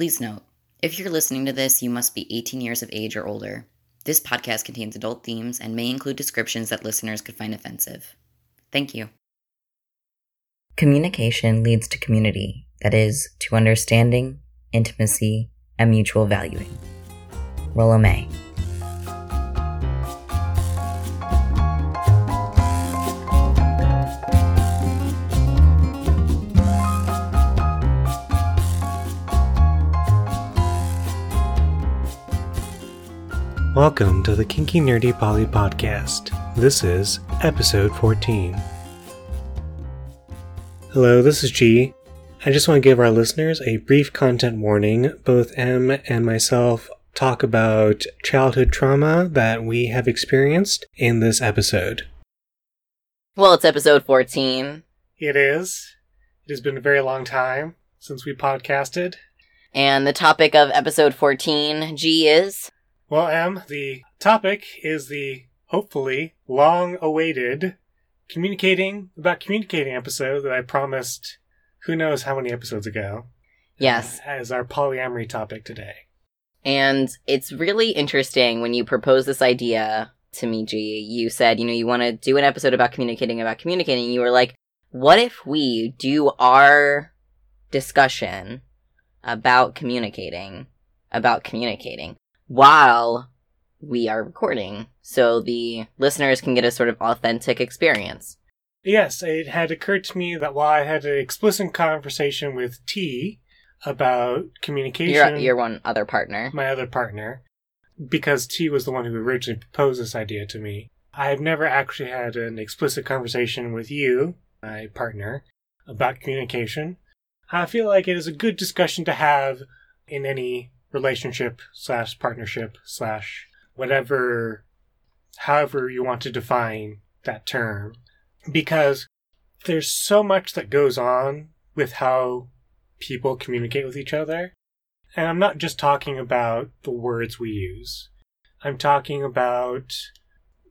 Please note if you're listening to this, you must be 18 years of age or older. This podcast contains adult themes and may include descriptions that listeners could find offensive. Thank you. Communication leads to community, that is, to understanding, intimacy, and mutual valuing. Rollo May. Welcome to the Kinky Nerdy Poly Podcast. This is episode 14. Hello, this is G. I just want to give our listeners a brief content warning. Both M and myself talk about childhood trauma that we have experienced in this episode. Well, it's episode 14, It is. It has been a very long time since we podcasted. and the topic of episode 14, G, is Well, M, the topic is the hopefully long awaited communicating about communicating episode that I promised who knows how many episodes ago yes. as our polyamory topic today. And it's really interesting when you propose this idea to me, G. You said, you know, you want to do an episode about communicating, about communicating. You were like, what if we do our discussion about communicating, about communicating while we are recording so the listeners can get a sort of authentic experience? Yes, it had occurred to me that while I had an explicit conversation with T about communication, Your, your one other partner. my other partner, because T was the one who originally proposed this idea to me. I have never actually had an explicit conversation with you, my partner, about communication. I feel like it is a good discussion to have in any relationship slash partnership slash whatever, however you want to define that term, because there's so much that goes on with how people communicate with each other. And I'm not just talking about the words we use. I'm talking about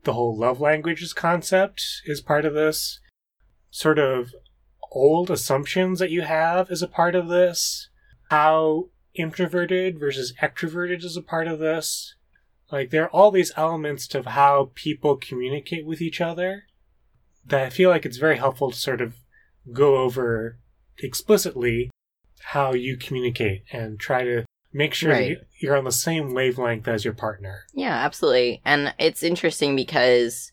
the whole love languages concept is part of this. Sort of old assumptions that you have is a part of this. How introverted versus extroverted is a part of this. Like, there are all these elements to how people communicate with each other that I feel like it's very helpful to sort of go over explicitly how you communicate and try to make sure Right. you- you're on the same wavelength as your partner. Yeah, absolutely. And it's interesting because,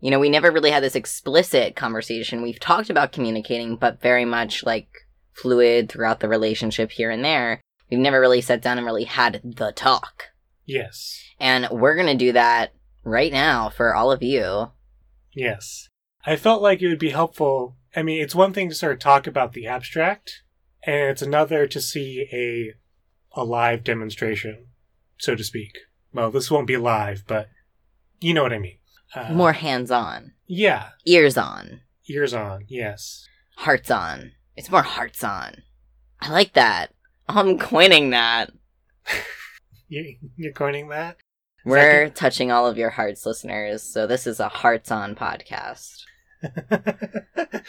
you know, we never really had this explicit conversation. We've talked about communicating, but very much like fluid throughout the relationship here and there. We've never really sat down and really had the talk. Yes. And we're going to do that right now for all of you. Yes. I felt like it would be helpful. I mean, it's one thing to sort of talk about the abstract, and it's another to see a a live demonstration, so to speak. Well, this won't be live, but you know what I mean. Uh, More hands on, Yeah. ears on, Ears on. Yes. hearts on. It's more hearts on. I like that. I'm coining that. You, you're coining that? We're touching all of your hearts, listeners. So this is a hearts on podcast.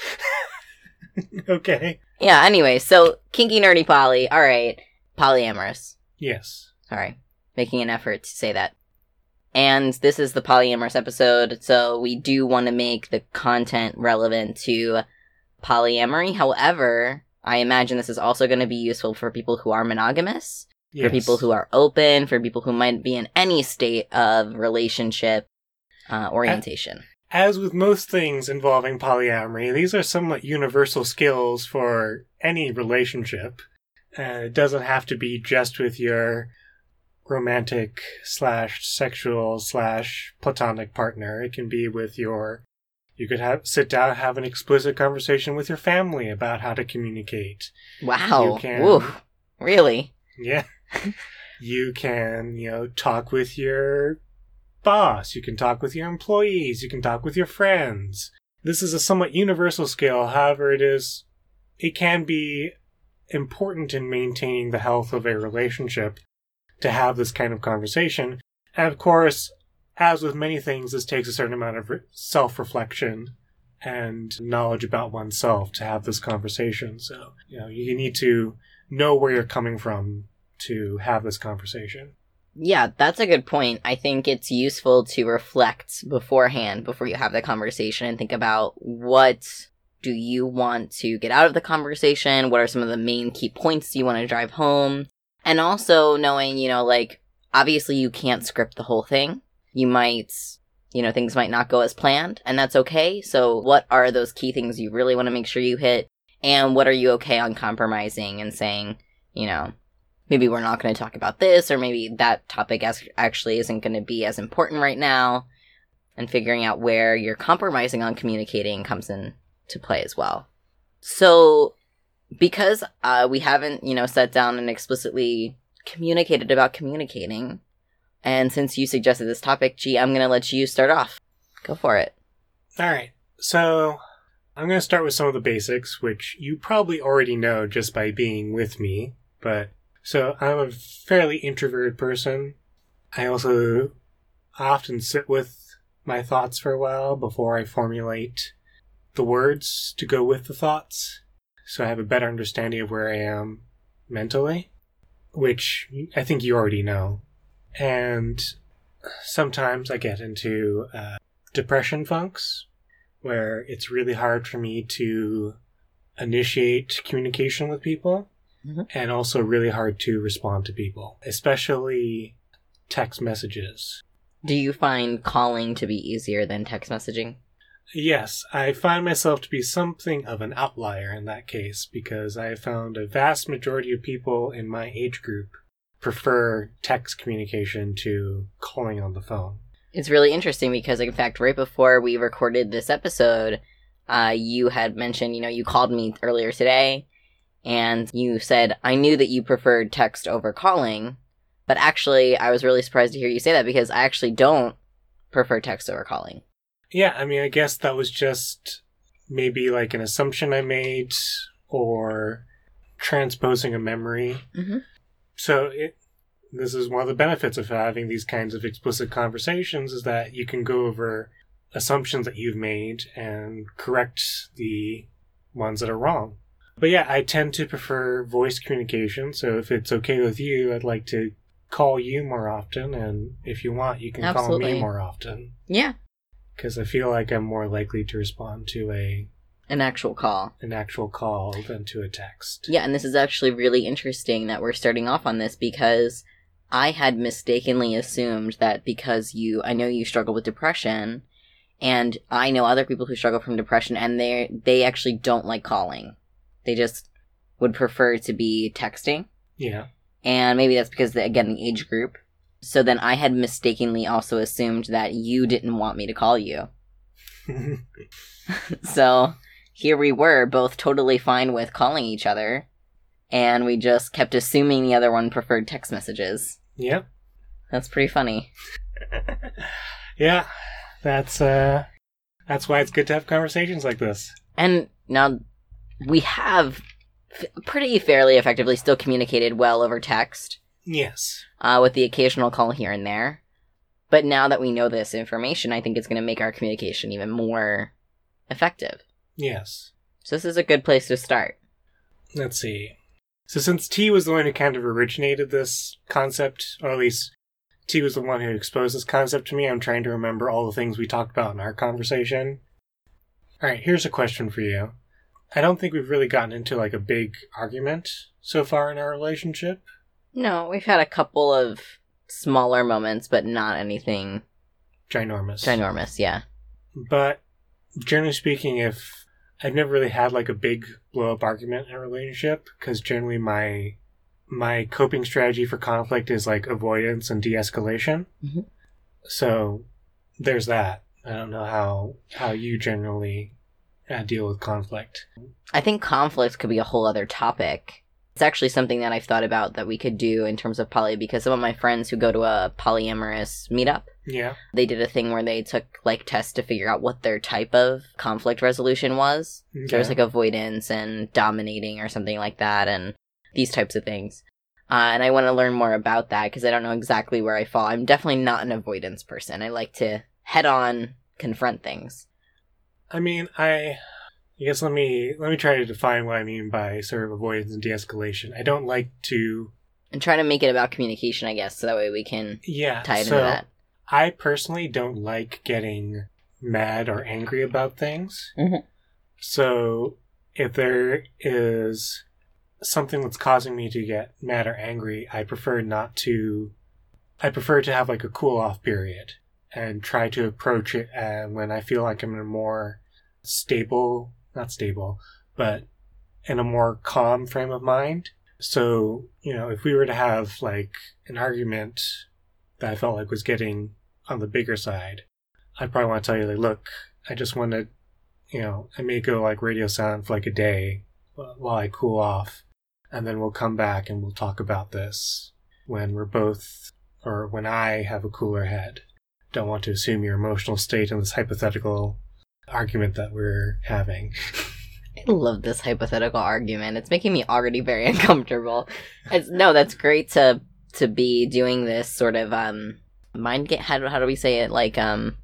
okay. Yeah, anyway, so kinky nerdy poly. All right. Polyamorous. Yes. Sorry. Making an effort to say that. And this is the polyamorous episode, so we do want to make the content relevant to polyamory. However, I imagine this is also going to be useful for people who are monogamous, yes. for people who are open, for people who might be in any state of relationship uh, orientation. As with most things involving polyamory, these are somewhat universal skills for any relationship. Uh, it doesn't have to be just with your romantic slash sexual slash platonic partner. It can be with your. You could have sit down, have an explicit conversation with your family about how to communicate. wow. You can-. Really? Yeah. you can, you know, talk with your boss. You can talk with your employees. You can talk with your friends. This is a somewhat universal skill. However, it is, it can be important in maintaining the health of a relationship to have this kind of conversation. And of course, as with many things, this takes a certain amount of self reflection and knowledge about oneself to have this conversation. So, you know, you need to know where you're coming from to have this conversation. Yeah, that's a good point. I think it's useful to reflect beforehand before you have the conversation and think about what do you want to get out of the conversation? What are some of the main key points you want to drive home? And also knowing, you know, like obviously you can't script the whole thing. You might, you know, things might not go as planned, and that's okay. So, what are those key things you really want to make sure you hit? And what are you okay on compromising and saying, you know, maybe we're not going to talk about this, or maybe that topic as- actually isn't going to be as important right now, and figuring out where you're compromising on communicating comes in to play as well. So, because uh, we haven't, you know, sat down and explicitly communicated about communicating, and since you suggested this topic, G, I'm going to let you start off. Go for it. All right. So I'm going to start with some of the basics, which you probably already know just by being with me. But so I'm a fairly introverted person. I also often sit with my thoughts for a while before I formulate the words to go with the thoughts. So I have a better understanding of where I am mentally, which I think you already know. And sometimes I get into uh, depression funks where it's really hard for me to initiate communication with people Mhm. and also really hard to respond to people, especially text messages. Do you find calling to be easier than text messaging? Yes, I find myself to be something of an outlier in that case because I have found a vast majority of people in my age group prefer text communication to calling on the phone. It's really interesting because, in fact, right before we recorded this episode, uh, you had mentioned, you know, you called me earlier today and you said, I knew that you preferred text over calling. But actually, I was really surprised to hear you say that because I actually don't prefer text over calling. Yeah, I mean, I guess that was just maybe like an assumption I made or transposing a memory. Mhm. So it, this is one of the benefits of having these kinds of explicit conversations is that you can go over assumptions that you've made and correct the ones that are wrong. But yeah, I tend to prefer voice communication. So if it's okay with you, I'd like to call you more often. And if you want, you can call me more often Yeah. because I feel like I'm more likely to respond to a An actual call. an actual call than to a text. Yeah, and this is actually really interesting that we're starting off on this because I had mistakenly assumed that because you, I know you struggle with depression, and I know other people who struggle from depression, and they they actually don't like calling. They just would prefer to be texting, Yeah. and maybe that's because the, again the age group. So then I had mistakenly also assumed that you didn't want me to call you. so here we were, both totally fine with calling each other, and we just kept assuming the other one preferred text messages. yep. That's pretty funny. Yeah. That's uh that's why it's good to have conversations like this. And now we have f- pretty fairly effectively still communicated well over text, Yes. uh, with the occasional call here and there. But now that we know this information, I think it's going to make our communication even more effective. Yes. So this is a good place to start. Let's see. So since T was the one who kind of originated this concept, or at least T was the one who exposed this concept to me, I'm trying to remember all the things we talked about in our conversation. Alright, here's a question for you. I don't think we've really gotten into like a big argument so far in our relationship. No, we've had a couple of smaller moments, but not anything Ginormous. ginormous. Yeah. But generally speaking, if I've never really had like a big blow up argument in a relationship, because generally my my coping strategy for conflict is like avoidance and de-escalation. Mhm. So there's that. I don't know how how you generally uh, deal with conflict. I think conflict could be a whole other topic. It's actually something that I've thought about that we could do in terms of poly because some of my friends who go to a polyamorous meetup, Yeah. they did a thing where they took like tests to figure out what their type of conflict resolution was. There was like avoidance and dominating or something like that and these types of things. Uh, and I want to learn more about that because I don't know exactly where I fall. I'm definitely not an avoidance person. I like to head on confront things. I mean, I, I guess let me let me try to define what I mean by sort of avoidance and de-escalation. I don't like to and try to make it about communication, I guess, so that way we can Yeah. tie it so into that. I personally don't like getting mad or angry about things. Mhm. So if there is something that's causing me to get mad or angry, I prefer not to. I prefer to have like a cool off period and try to approach it uh, when I feel like I'm in a more stable, not stable, but in a more calm frame of mind. So, you know, if we were to have like an argument that I felt like was getting on the bigger side, I'd probably want to tell you, like, look, I just want to, you know, I may go like radio silent for like a day while I cool off, and then we'll come back and we'll talk about this when we're both, or when I have a cooler head. Don't want to assume your emotional state in this hypothetical argument that we're having. I love this hypothetical argument. It's making me already very uncomfortable. It's, no, that's great to to be doing this sort of um mind game. How do, how do we say it? Like um,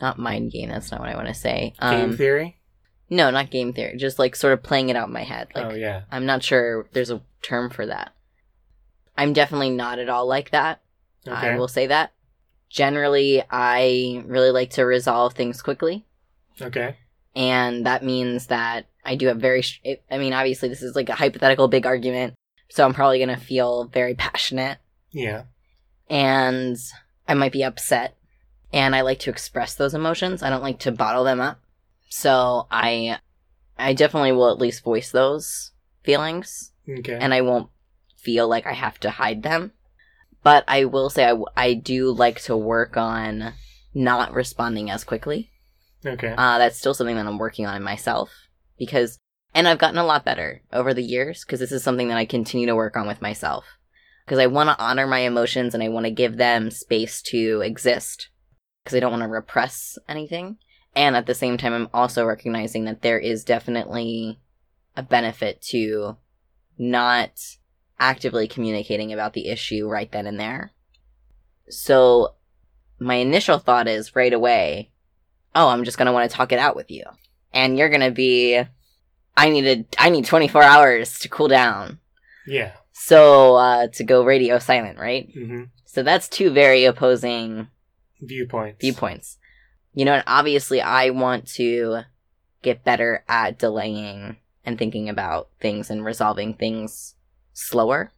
not mind game. That's not what I want to say. Game Um, theory? no, not game theory. Just like sort of playing it out in my head. Like oh, yeah. I'm not sure there's a term for that. I'm definitely not at all like that. Okay. I will say that. Generally, I really like to resolve things quickly. Okay. and that means that I do have very. sh- It, I mean, obviously, this is like a hypothetical big argument, so I'm probably gonna feel very passionate, Yeah. and I might be upset, and I like to express those emotions. I don't like to bottle them up, so I, I definitely will at least voice those feelings, Okay. and I won't feel like I have to hide them. But I will say I, I do like to work on not responding as quickly. okay. Uh, that's still something that I'm working on in myself because, and I've gotten a lot better over the years because this is something that I continue to work on with myself because I want to honor my emotions and I want to give them space to exist because I don't want to repress anything. And at the same time, I'm also recognizing that there is definitely a benefit to not actively communicating about the issue right then and there. So, my initial thought is right away, oh, I'm just gonna want to talk it out with you. And you're gonna be, I needed, I need 24 hours to cool down. yeah. So, uh, to go radio silent, right? hmm So that's two very opposing Viewpoints. viewpoints. You know, and obviously I want to get better at delaying and thinking about things and resolving things slower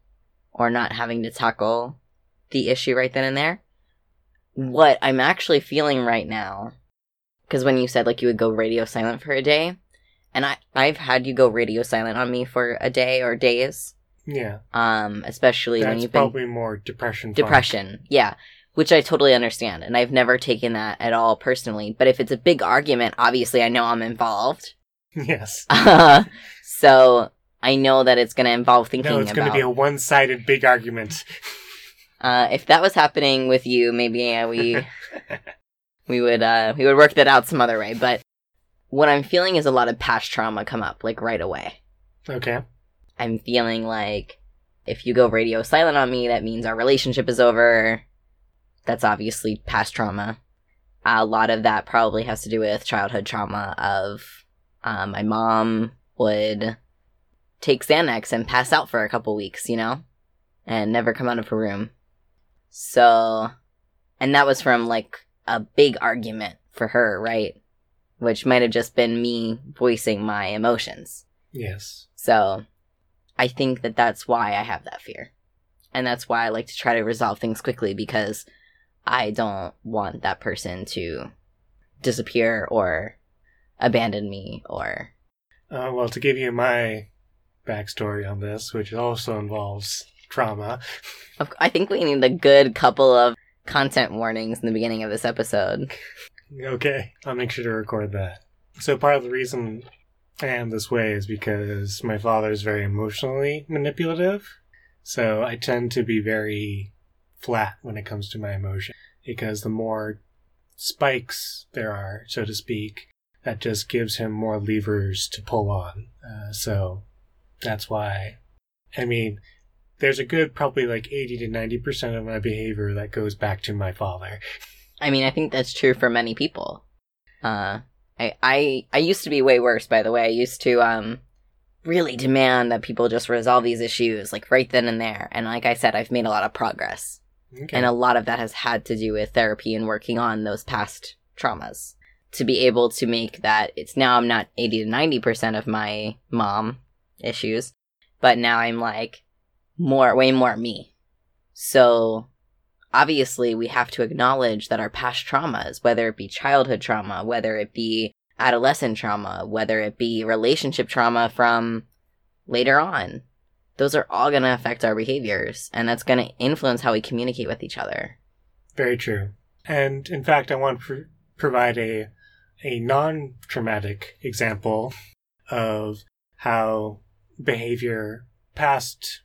or not having to tackle the issue right then and there. What I'm actually feeling right now, because when you said like you would go radio silent for a day, and I, I've had you go radio silent on me for a day or days, Yeah. um, especially when you've been probably more depression. depression yeah which i totally understand and i've never taken that at all personally but if it's a big argument obviously i know i'm involved Yes. so i know that it's going to involve thinking No, it's going to be a one-sided big argument. uh, if that was happening with you maybe uh, we we would uh we would work that out some other way but what i'm feeling is a lot of past trauma come up like right away okay. i'm feeling like if you go radio silent on me that means our relationship is over that's obviously past trauma a lot of that probably has to do with childhood trauma of uh, my mom would take xanax and pass out for a couple weeks you know and never come out of her room so and that was from like a big argument for her right which might have just been me voicing my emotions Yes. so I think that that's why I have that fear. And that's why I like to try to resolve things quickly because I don't want that person to disappear or abandon me or. Uh, well, to give you my backstory on this, which also involves trauma. I think we need a good couple of content warnings in the beginning of this episode. Okay, I'll make sure to record that. So part of the reason I am this way is because my father is very emotionally manipulative. So I tend to be very flat when it comes to my emotion. Because the more spikes there are, so to speak, that just gives him more levers to pull on. Uh, so that's why. I mean, there's a good probably like 80 to 90% of my behavior that goes back to my father. I mean, I think that's true for many people. Uh, I, I, I used to be way worse, by the way. I used to, um, really demand that people just resolve these issues like right then and there. And like I said, I've made a lot of progress. Okay. And a lot of that has had to do with therapy and working on those past traumas. To be able to make that, it's now I'm not 80 to 90% of my mom issues, but now I'm like more, way more me. So obviously we have to acknowledge that our past traumas, whether it be childhood trauma, whether it be adolescent trauma, whether it be relationship trauma from later on, those are all going to affect our behaviors and that's going to influence how we communicate with each other. Very true. And in fact, I want to pr- provide a a non-traumatic example of how behavior past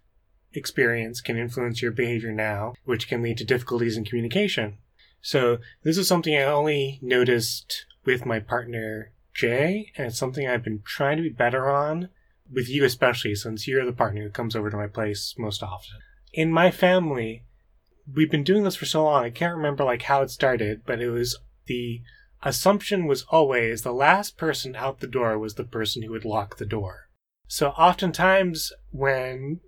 experience can influence your behavior now, which can lead to difficulties in communication. So this is something I only noticed with my partner Jay, and it's something I've been trying to be better on with you especially since you're the partner who comes over to my place most often. In my family, we've been doing this for so long, I can't remember like how it started, but it was the assumption was always the last person out the door was the person who would lock the door. So oftentimes when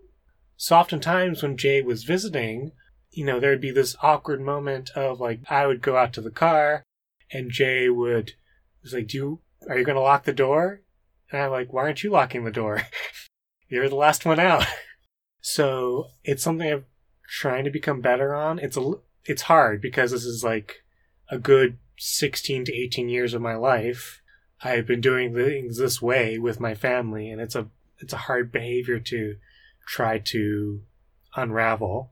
so oftentimes when Jay was visiting, you know, there'd be this awkward moment of like I would go out to the car and Jay would was like, Do you are you gonna lock the door? And I'm like, Why aren't you locking the door? You're the last one out. so it's something I'm trying to become better on. It's a it's hard because this is like a good 16 to 18 years of my life. I've been doing things this way with my family and it's a it's a hard behavior to try to unravel.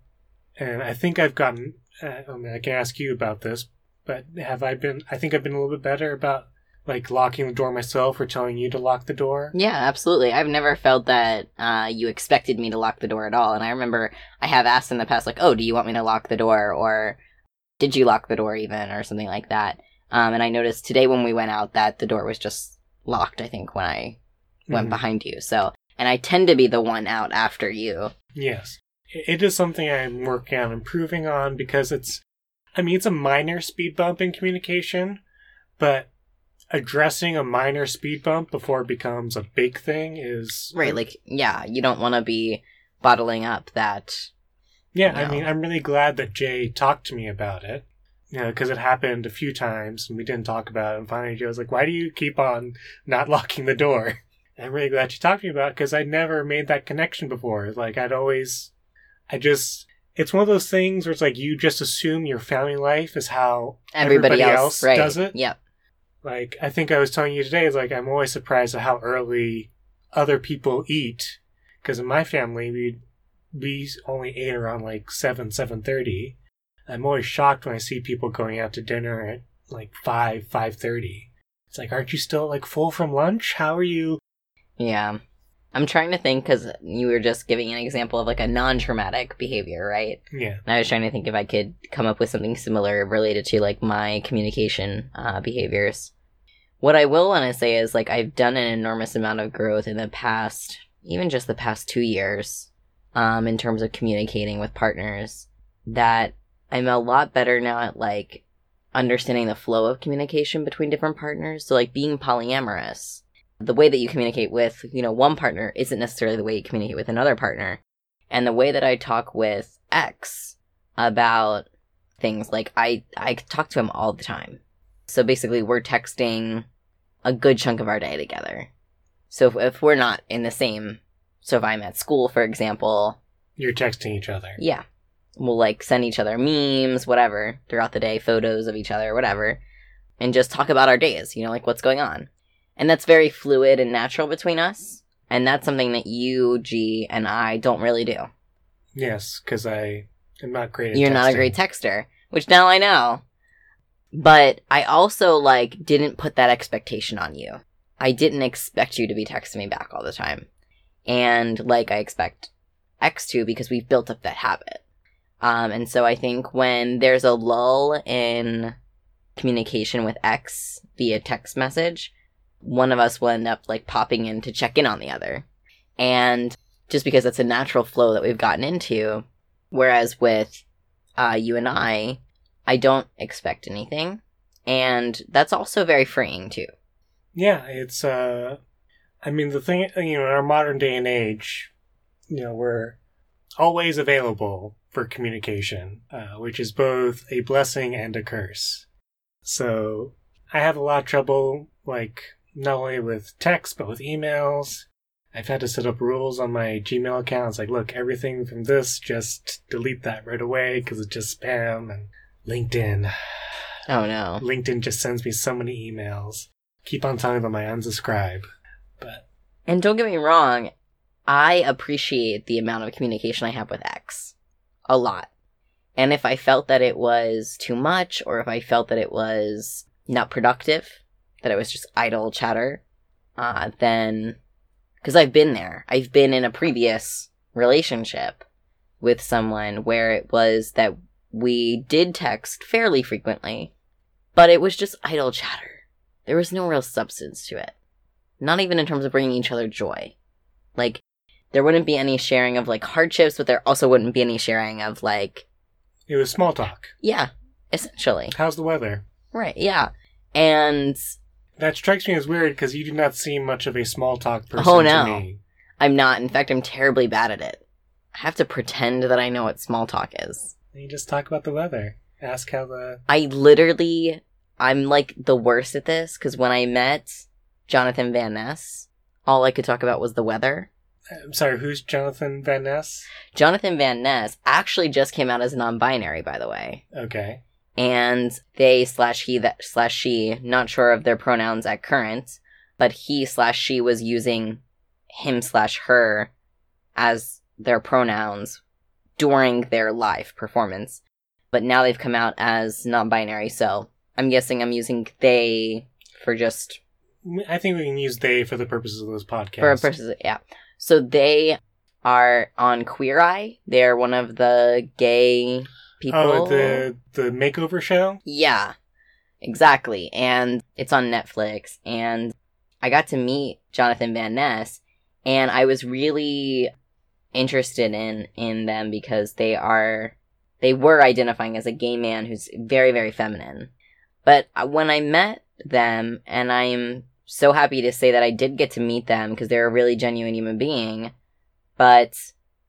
And I think I've gotten uh, I mean I can ask you about this, but have I been I think I've been a little bit better about like locking the door myself or telling you to lock the door. Yeah, absolutely. I've never felt that uh, you expected me to lock the door at all. And I remember I have asked in the past, like, oh, do you want me to lock the door? Or did you lock the door even? Or something like that. Um, and I noticed today when we went out that the door was just locked, I think, when I went Mhm. behind you. So, and I tend to be the one out after you. Yes. It is something I'm working on improving on because it's, I mean, it's a minor speed bump in communication, but addressing a minor speed bump before it becomes a big thing is. Right. Like, yeah, you don't want to be bottling up that. Yeah, No. I mean, I'm really glad that Jay talked to me about it. You know, because it happened a few times and we didn't talk about it. And finally, was like, why do you keep on not locking the door? And I'm really glad you talked to me about it because I'd never made that connection before. Like, I'd always, I just, it's one of those things where it's like you just assume your family life is how Everybody, else, right. does it. Yep. Like, I think I was telling you today, is like, I'm always surprised at how early other people eat. Because in my family, we we only ate around like 7, 7.30. I'm always shocked when I see people going out to dinner at like 5, 5.30. It's like, aren't you still like full from lunch? How are you? Yeah. I'm trying to think because you were just giving an example of like a non traumatic behavior, right? Yeah. And I was trying to think if I could come up with something similar related to like my communication uh, behaviors. What I will want to say is like I've done an enormous amount of growth in the past, even just the past two years, um, in terms of communicating with partners. That I'm a lot better now at like understanding the flow of communication between different partners. So like being polyamorous, the way that you communicate with you know one partner isn't necessarily the way you communicate with another partner and the way that I talk with X about things like I I talk to him all the time. So basically we're texting a good chunk of our day together. So if, if we're not in the same so if I'm at school for example, You're texting each other. yeah. We'll like send each other memes, whatever, throughout the day, photos of each other, whatever, and just talk about our days, you know, like what's going on. And that's very fluid and natural between us. And that's something that you, G, and I don't really do. Yes, because I am not great at You're not a great texter, which now I know. But I also like didn't put that expectation on you. I didn't expect you to be texting me back all the time. And like I expect X to because we've built up that habit. Um, and so I think when there's a lull in communication with X via text message, one of us will end up like popping in to check in on the other. And just because that's a natural flow that we've gotten into, whereas with uh, you and I, I don't expect anything. And that's also very freeing too. Yeah, it's uh I mean, the thing, you know, in our modern day and age, you know, we're always available for communication, uh, which is both a blessing and a curse. So I have a lot of trouble, like, not only with text, but with emails. I've had to set up rules on my Gmail account. It's like, look, everything from this, just delete that right away because it's just spam and LinkedIn. Oh no. LinkedIn just sends me so many emails. Keep on telling them I unsubscribe. But And don't get me wrong, I appreciate the amount of communication I have with X. A lot. And if I felt that it was too much, or if I felt that it was not productive, that it was just idle chatter, uh, then. Because I've been there. I've been in a previous relationship with someone where it was that we did text fairly frequently, but it was just idle chatter. There was no real substance to it. Not even in terms of bringing each other joy. Like, there wouldn't be any sharing of like hardships, but there also wouldn't be any sharing of like, it was small talk. yeah, essentially. How's the weather? Right, yeah. And That strikes me as weird because you do not seem much of a small talk oh, person Oh, to no. me. I'm not. In fact, I'm terribly bad at it. I have to pretend that I know what small talk is. You just talk about the weather. Ask how the. I literally, I'm like the worst at this because when I met Jonathan Van Ness, all I could talk about was the weather. I'm sorry, who's Jonathan Van Ness? Jonathan Van Ness actually just came out as non-binary, by the way. Okay. and they slash he that slash she not sure of their pronouns at current but he slash she was using him slash her as their pronouns during their live performance but now they've come out as non-binary so i'm guessing i'm using they for just I think we can use they for the purposes of this podcast. for purposes yeah so they are on queer eye they're one of the gay people Oh, the the makeover show. Yeah, exactly. And it's on Netflix. And I got to meet Jonathan Van Ness, and I was really interested in in them because they are they were identifying as a gay man who's very very feminine. But uh, when I met them, and I'm so happy to say that I did get to meet them because they're a really genuine human being, but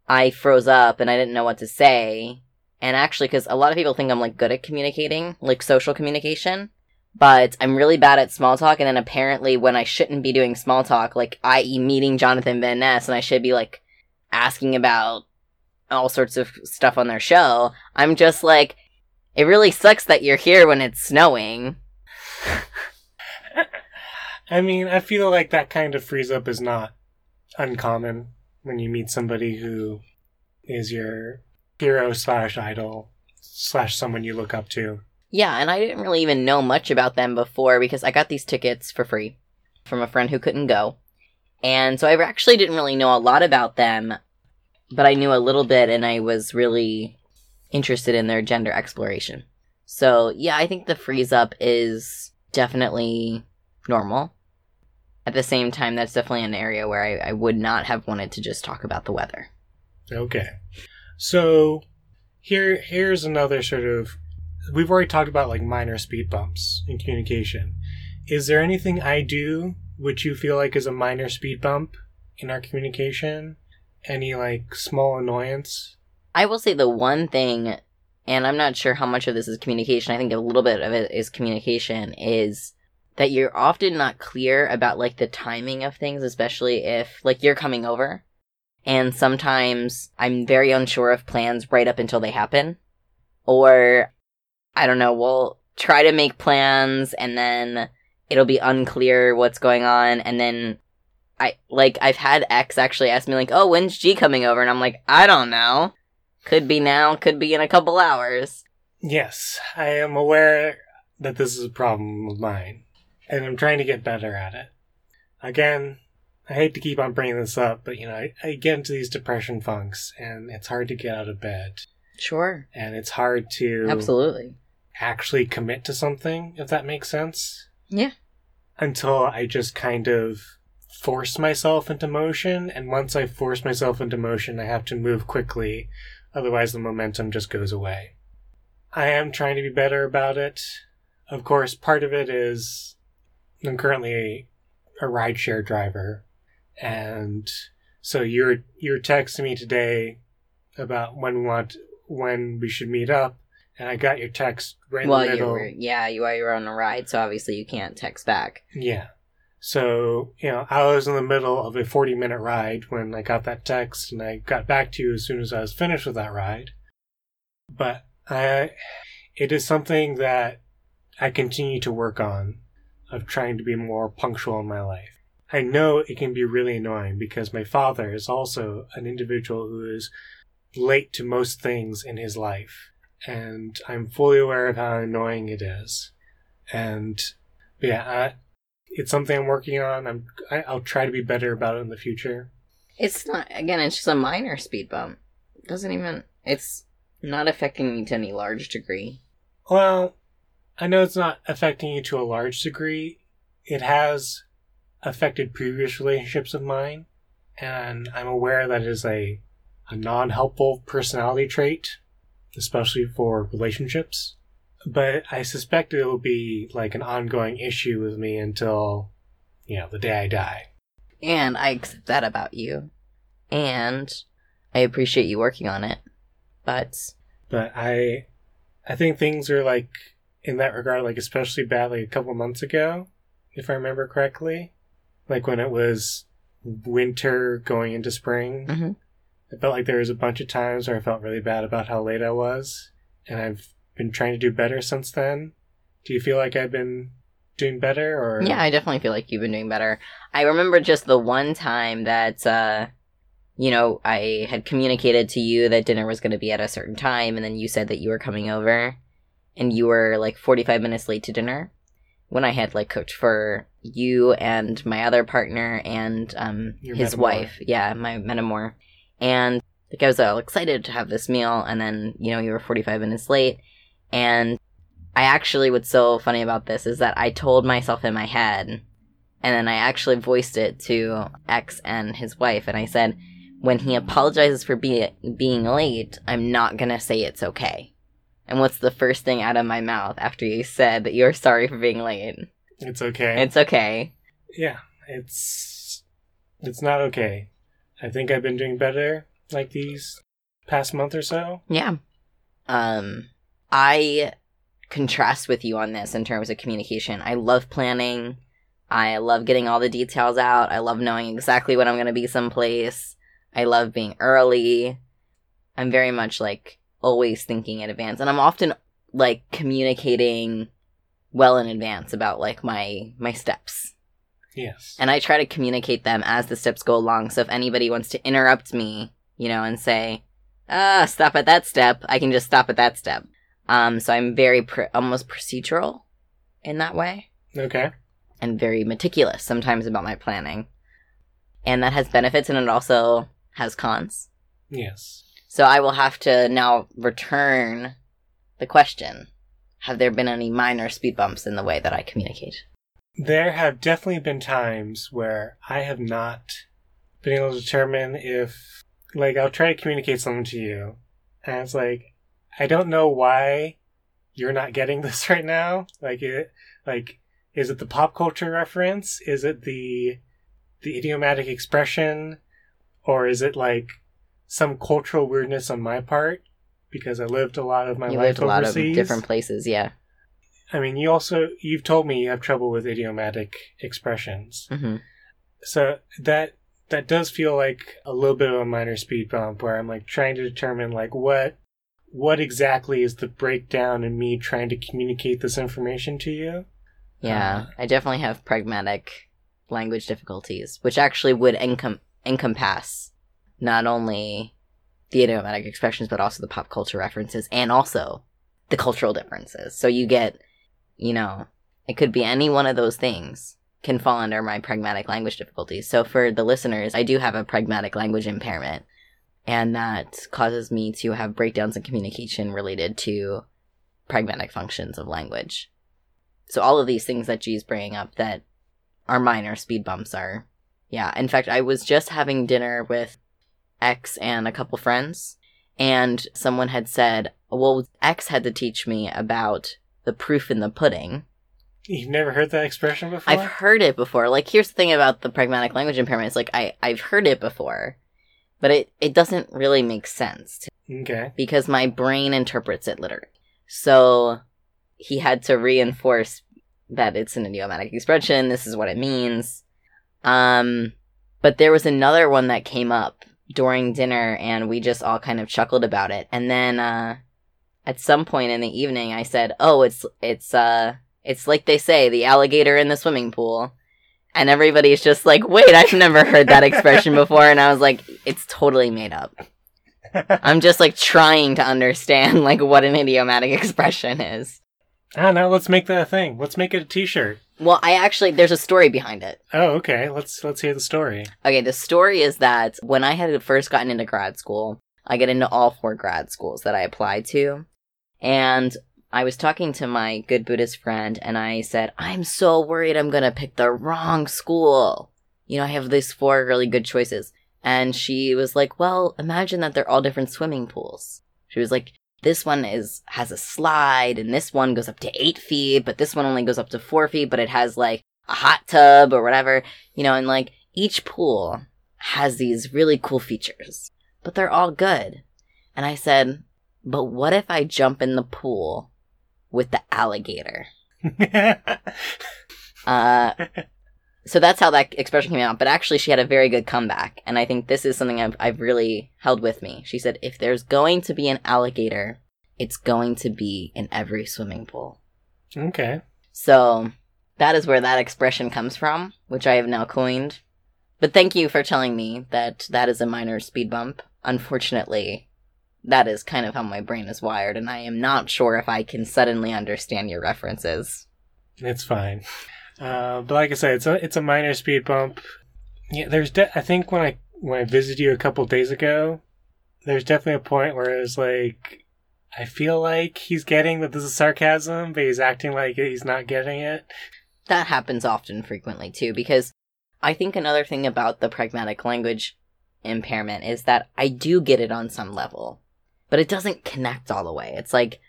I froze up and I didn't know what to say. And actually, because a lot of people think I'm like good at communicating, like social communication, but I'm really bad at small talk. And then apparently, when I shouldn't be doing small talk, like i.e., meeting Jonathan Van Ness, and I should be like asking about all sorts of stuff on their show, I'm just like, it really sucks that you're here when it's snowing. I mean, I feel like that kind of freeze up is not uncommon when you meet somebody who is your hero slash idol slash someone you look up to. Yeah, and I didn't really even know much about them before because I got these tickets for free from a friend who couldn't go. And so I actually didn't really know a lot about them, but I knew a little bit and I was really interested in their gender exploration. So, yeah, I think the freeze up is definitely normal. At the same time, that's definitely an area where I, I would not have wanted to just talk about the weather. Okay. So here here's another sort of we've already talked about like minor speed bumps in communication. Is there anything I do which you feel like is a minor speed bump in our communication? Any like small annoyance? I will say the one thing, and I'm not sure how much of this is communication, I think a little bit of it is communication, is that you're often not clear about like the timing of things, especially if like you're coming over. And sometimes I'm very unsure of plans right up until they happen. Or I don't know, we'll try to make plans and then it'll be unclear what's going on and then I like I've had X actually ask me like, "Oh, when's G coming over?" and I'm like, "I don't know. Could be now, could be in a couple hours." Yes, I am aware that this is a problem of mine, and I'm trying to get better at it. Again, I hate to keep on bringing this up, but you know, I, I get into these depression funks, and it's hard to get out of bed, Sure. and it's hard to Absolutely. actually commit to something, if that makes sense. Yeah. Until I just kind of force myself into motion, and once I force myself into motion, I have to move quickly, otherwise, the momentum just goes away. I am trying to be better about it. Of course, part of it is I'm currently a rideshare driver, And so you're you're texting me today about when we want when we should meet up, and I got your text right in well, the you middle. were yeah, you are you were on a ride, so obviously you can't text back. Yeah. So, you know, I was in the middle of a 40 minute ride when I got that text and I got back to you as soon as I was finished with that ride. But I, it is something that I continue to work on of trying to be more punctual in my life. I know it can be really annoying because my father is also an individual who is late to most things in his life. And I'm fully aware of how annoying it is. And yeah, I, it's something I'm working on. I'm I, I'll try to be better about it in the future. It's not again. It's just a minor speed bump. It doesn't even. It's not affecting me to any large degree. Well, I know it's not affecting you to a large degree. It has affected previous relationships of mine, and I'm aware that it is a a non-helpful personality trait, especially for relationships. But I suspect it will be like an ongoing issue with me until, you know, the day I die. And I accept that about you. And I appreciate you working on it. But but I I think things are like in that regard like especially bad like a couple months ago, if I remember correctly. Like when it was winter going into spring. Mhm. I felt like there was a bunch of times where I felt really bad about how late I was. And I've been trying to do better since then. Do you feel like I've been doing better or yeah, I definitely feel like you've been doing better. I remember just the one time that, uh, you know, I had communicated to you that dinner was going to be at a certain time, and then you said that you were coming over, and you were like 45 minutes late to dinner. When I had like cooked for you and my other partner and um, Your his metamor. wife, yeah, my metamor, and like I was all excited to have this meal, and then you know you were 45 minutes late, and I actually, what's so funny about this is that I told myself in my head, and then I actually voiced it to X and his wife, and I said, when he apologizes for be- being late, I'm not gonna say it's okay. And what's the first thing out of my mouth after you said that you're sorry for being late? it's okay. It's okay. yeah, it's it's not okay. I think I've been doing better like these past month or so. Yeah. Um, I contrast with you on this in terms of communication. I love planning. I love getting all the details out. I love knowing exactly when I'm going to be someplace. I love being early. I'm very much like always thinking in advance, and I'm often like communicating well in advance about like my my steps. Yes. And I try to communicate them as the steps go along. So if anybody wants to interrupt me, you know, and say, ah, stop at that step, I can just stop at that step. Um, so I'm very pr- almost procedural in that way okay. and very meticulous sometimes about my planning. And that has benefits and it also has cons. Yes. So I will have to now return the question Have there been any minor speed bumps in the way that I communicate? There have definitely been times where I have not been able to determine if, like, I'll try to communicate something to you, and it's like, I don't know why you're not getting this right now. Like, it, like, is it the pop culture reference? Is it the, the idiomatic expression? Or is it like some cultural weirdness on my part? Because I lived a lot of my you life lived a lot of different places, yeah. I mean, you also you've told me you have trouble with idiomatic expressions. hmm So that that does feel like a little bit of a minor speed bump where I'm like trying to determine like what what exactly is the breakdown in me trying to communicate this information to you. Yeah, Uh, I definitely have pragmatic language difficulties, which actually would encom- encompass not only the idiomatic expressions, but also the pop culture references and also the cultural differences. So you get, you know, it could be any one of those things can fall under my pragmatic language difficulties. So for the listeners, I do have a pragmatic language impairment, and that causes me to have breakdowns in communication related to pragmatic functions of language. So all of these things that G's bringing up that are minor speed bumps are, yeah. In fact, I was just having dinner with X and a couple friends, and someone had said, "Well, X had to teach me about the proof in the pudding," You've never heard that expression before? I've heard it before. Like, here's the thing about the pragmatic language impairment. It's like I I've heard it before, but it it doesn't really make sense to, Okay. because my brain interprets it literally. So he had to reinforce that it's an idiomatic expression. This is what it means. Um, but there was another one that came up during dinner, and we just all kind of chuckled about it. And then uh, at some point in the evening, I said, "Oh, it's it's uh." It's like they say, the alligator in the swimming pool. And everybody's just like, wait, I've never heard that expression before. And I was like, it's totally made up. I'm just like trying to understand like what an idiomatic expression is. Ah, I don't. Let's make that a thing. Let's make it a T-shirt. Well, I actually, there's a story behind it. Oh, okay. Let's let's hear the story. Okay, the story is that when I had first gotten into grad school, I get into all four grad schools that I applied to. And I was talking to my good Buddhist friend and I said, I'm so worried I'm going to pick the wrong school. You know, I have these four really good choices. And she was like, well, imagine that they're all different swimming pools. She was like, this one is, has a slide and this one goes up to eight feet, but this one only goes up to four feet, but it has like a hot tub or whatever, you know, and like each pool has these really cool features, but they're all good. And I said, but what if I jump in the pool with the alligator? Uh, so that's how that expression came out. But actually, she had a very good comeback, and I think this is something I've, I've really held with me. She said, "If there's going to be an alligator, it's going to be in every swimming pool." okay. So that is where that expression comes from, which I have now coined. But thank you for telling me that that is a minor speed bump. Unfortunately, that is kind of how my brain is wired, and I am not sure if I can suddenly understand your references. It's fine. Uh, but like I said, it's a it's a minor speed bump. Yeah, there's de- I think when I when I visited you a couple days ago, there's definitely a point where it was like I feel like he's getting that this is sarcasm, but he's acting like he's not getting it. That happens often, frequently, too, because I think another thing about the pragmatic language impairment is that I do get it on some level, but it doesn't connect all the way. It's like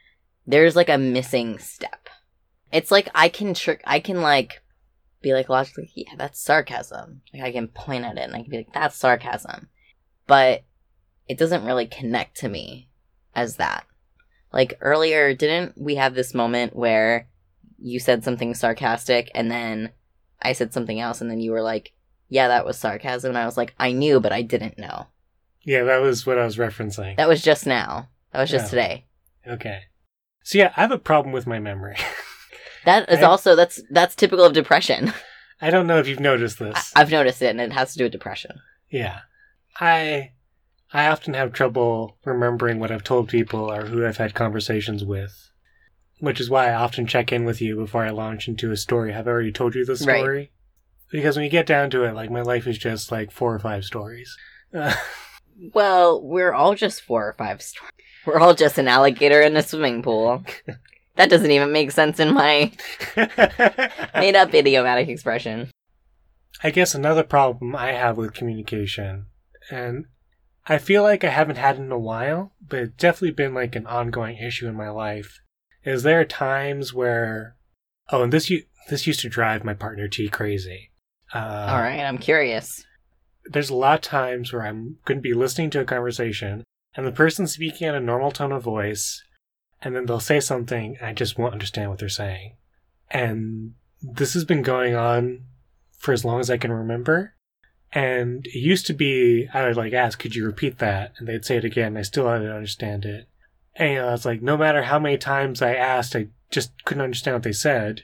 there's like a missing step. It's like I can trick, I can like be like logically, yeah, that's sarcasm. Like I can point at it and I can be like, that's sarcasm. But it doesn't really connect to me as that. Like earlier, didn't we have this moment where you said something sarcastic and then I said something else and then you were like, yeah, that was sarcasm. And I was like, I knew, but I didn't know. Yeah, that was what I was referencing. That was just now. That was just Yeah. today. Okay. So yeah, I have a problem with my memory. That is I- also that's that's typical of depression. I don't know if you've noticed this. I've noticed it, and it has to do with depression. Yeah. I I often have trouble remembering what I've told people or who I've had conversations with. Which is why I often check in with you before I launch into a story. I've I already told you the Right. story? Because when you get down to it, like my life is just like four or five stories. Well, we're all just four or five. We're all just an alligator in a swimming pool. That doesn't even make sense in my made up idiomatic expression. I guess another problem I have with communication, and I feel like I haven't had it in a while, but it's definitely been like an ongoing issue in my life, is there are times where, oh, and this this used to drive my partner T crazy. Uh, all right, I'm curious. There's a lot of times where I'm going to be listening to a conversation, and the person's speaking in a normal tone of voice, and then they'll say something, and I just won't understand what they're saying. And this has been going on for as long as I can remember. And it used to be, I would like ask, could you repeat that? And they'd say it again. I still didn't understand it. And you know, it's like, no matter how many times I asked, I just couldn't understand what they said.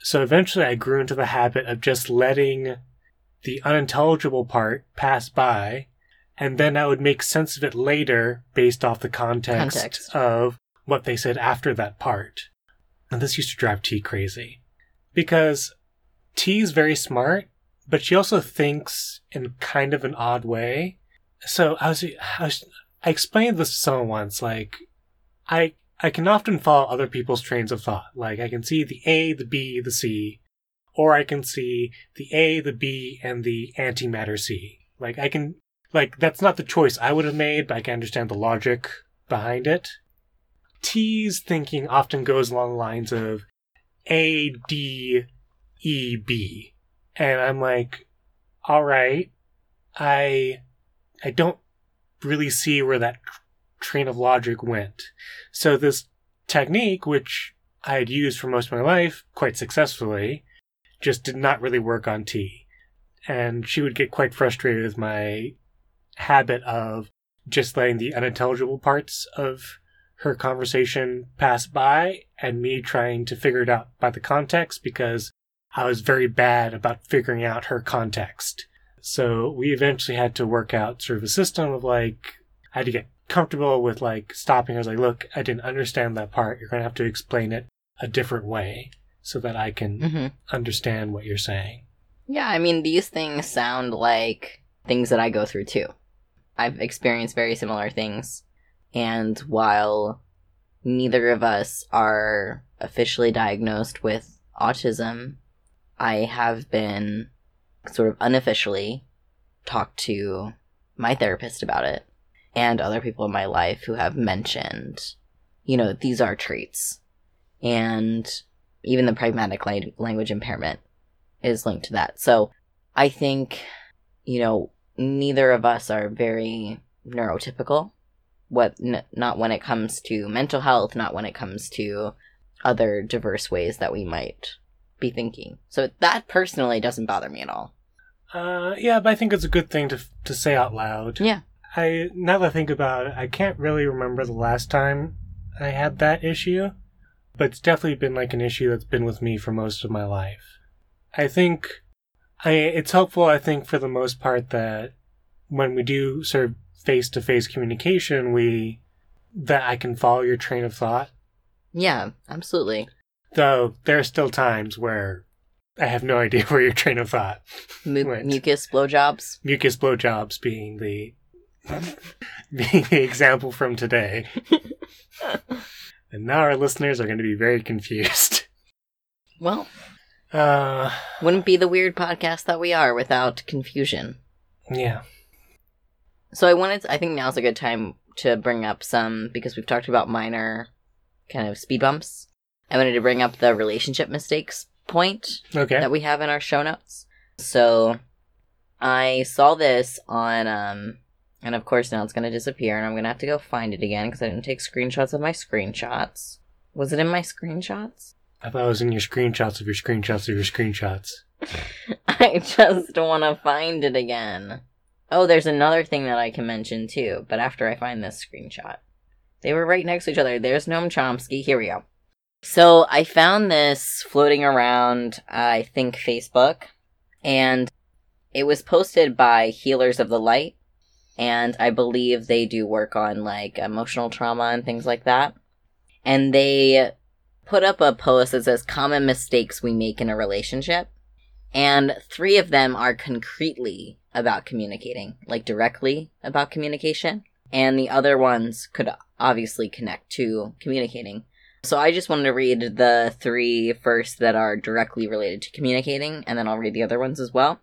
So eventually I grew into the habit of just letting the unintelligible part pass by, and then I would make sense of it later based off the context, Context. of what they said after that part. And this used to drive T crazy. Because T is very smart, but she also thinks in kind of an odd way. So I was, I was, I explained this to someone once, like, I, I can often follow other people's trains of thought. Like, I can see the A, the B, the C, or I can see the A, the B, and the antimatter C. Like, I can, like, that's not the choice I would have made, but I can understand the logic behind it. T's thinking often goes along the lines of A D E B. And I'm like, all right, I I don't really see where that train of logic went. So this technique, which I had used for most of my life quite successfully, just did not really work on T. And she would get quite frustrated with my habit of just letting the unintelligible parts of her conversation pass by and me trying to figure it out by the context because I was very bad about figuring out her context. So we eventually had to work out sort of a system of like, I had to get comfortable with like stopping. I was like, look, I didn't understand that part. You're going to have to explain it a different way so that I can hmm understand what you're saying. Yeah, I mean, these things sound like things that I go through too. I've experienced very similar things. And while neither of us are officially diagnosed with autism, I have been sort of unofficially talked to my therapist about it and other people in my life who have mentioned, you know, these are traits. And even the pragmatic la- language impairment is linked to that. So I think, you know, neither of us are very neurotypical. What n- not when it comes to mental health, not when it comes to other diverse ways that we might be thinking. So that personally doesn't bother me at all. Uh, yeah, but I think it's a good thing to to say out loud. Yeah. I now that I think about it, I can't really remember the last time I had that issue, but it's definitely been like an issue that's been with me for most of my life. I think I it's helpful. I think for the most part that when we do sort of face to face communication, we that I can follow your train of thought. Yeah, absolutely. Though there are still times where I have no idea where your train of thought. Mu- Right. Mucus blowjobs. mucus blowjobs being the being the example from today. and now our listeners are going to be very confused. Well, Uh, wouldn't be the weird podcast that we are without confusion. yeah. So I wanted to, I think now's a good time to bring up some because we've talked about minor kind of speed bumps. I wanted to bring up the relationship mistakes point Okay. that we have in our show notes. So I saw this on um and of course now it's going to disappear and I'm going to have to go find it again because I didn't take screenshots of my screenshots. Was it in my screenshots? I thought it was in your screenshots of your screenshots of your screenshots. I just want to find it again. Oh, there's another thing that I can mention too, but after I find this screenshot. They were right next to each other. There's Noam Chomsky. Here we go. So I found this floating around, I think, Facebook, and it was posted by Healers of the Light, and I believe they do work on like emotional trauma and things like that. And they put up a post that says common mistakes we make in a relationship. And three of them are concretely about communicating, like directly about communication. And the other ones could obviously connect to communicating. So I just wanted to read the three first that are directly related to communicating, and then I'll read the other ones as well.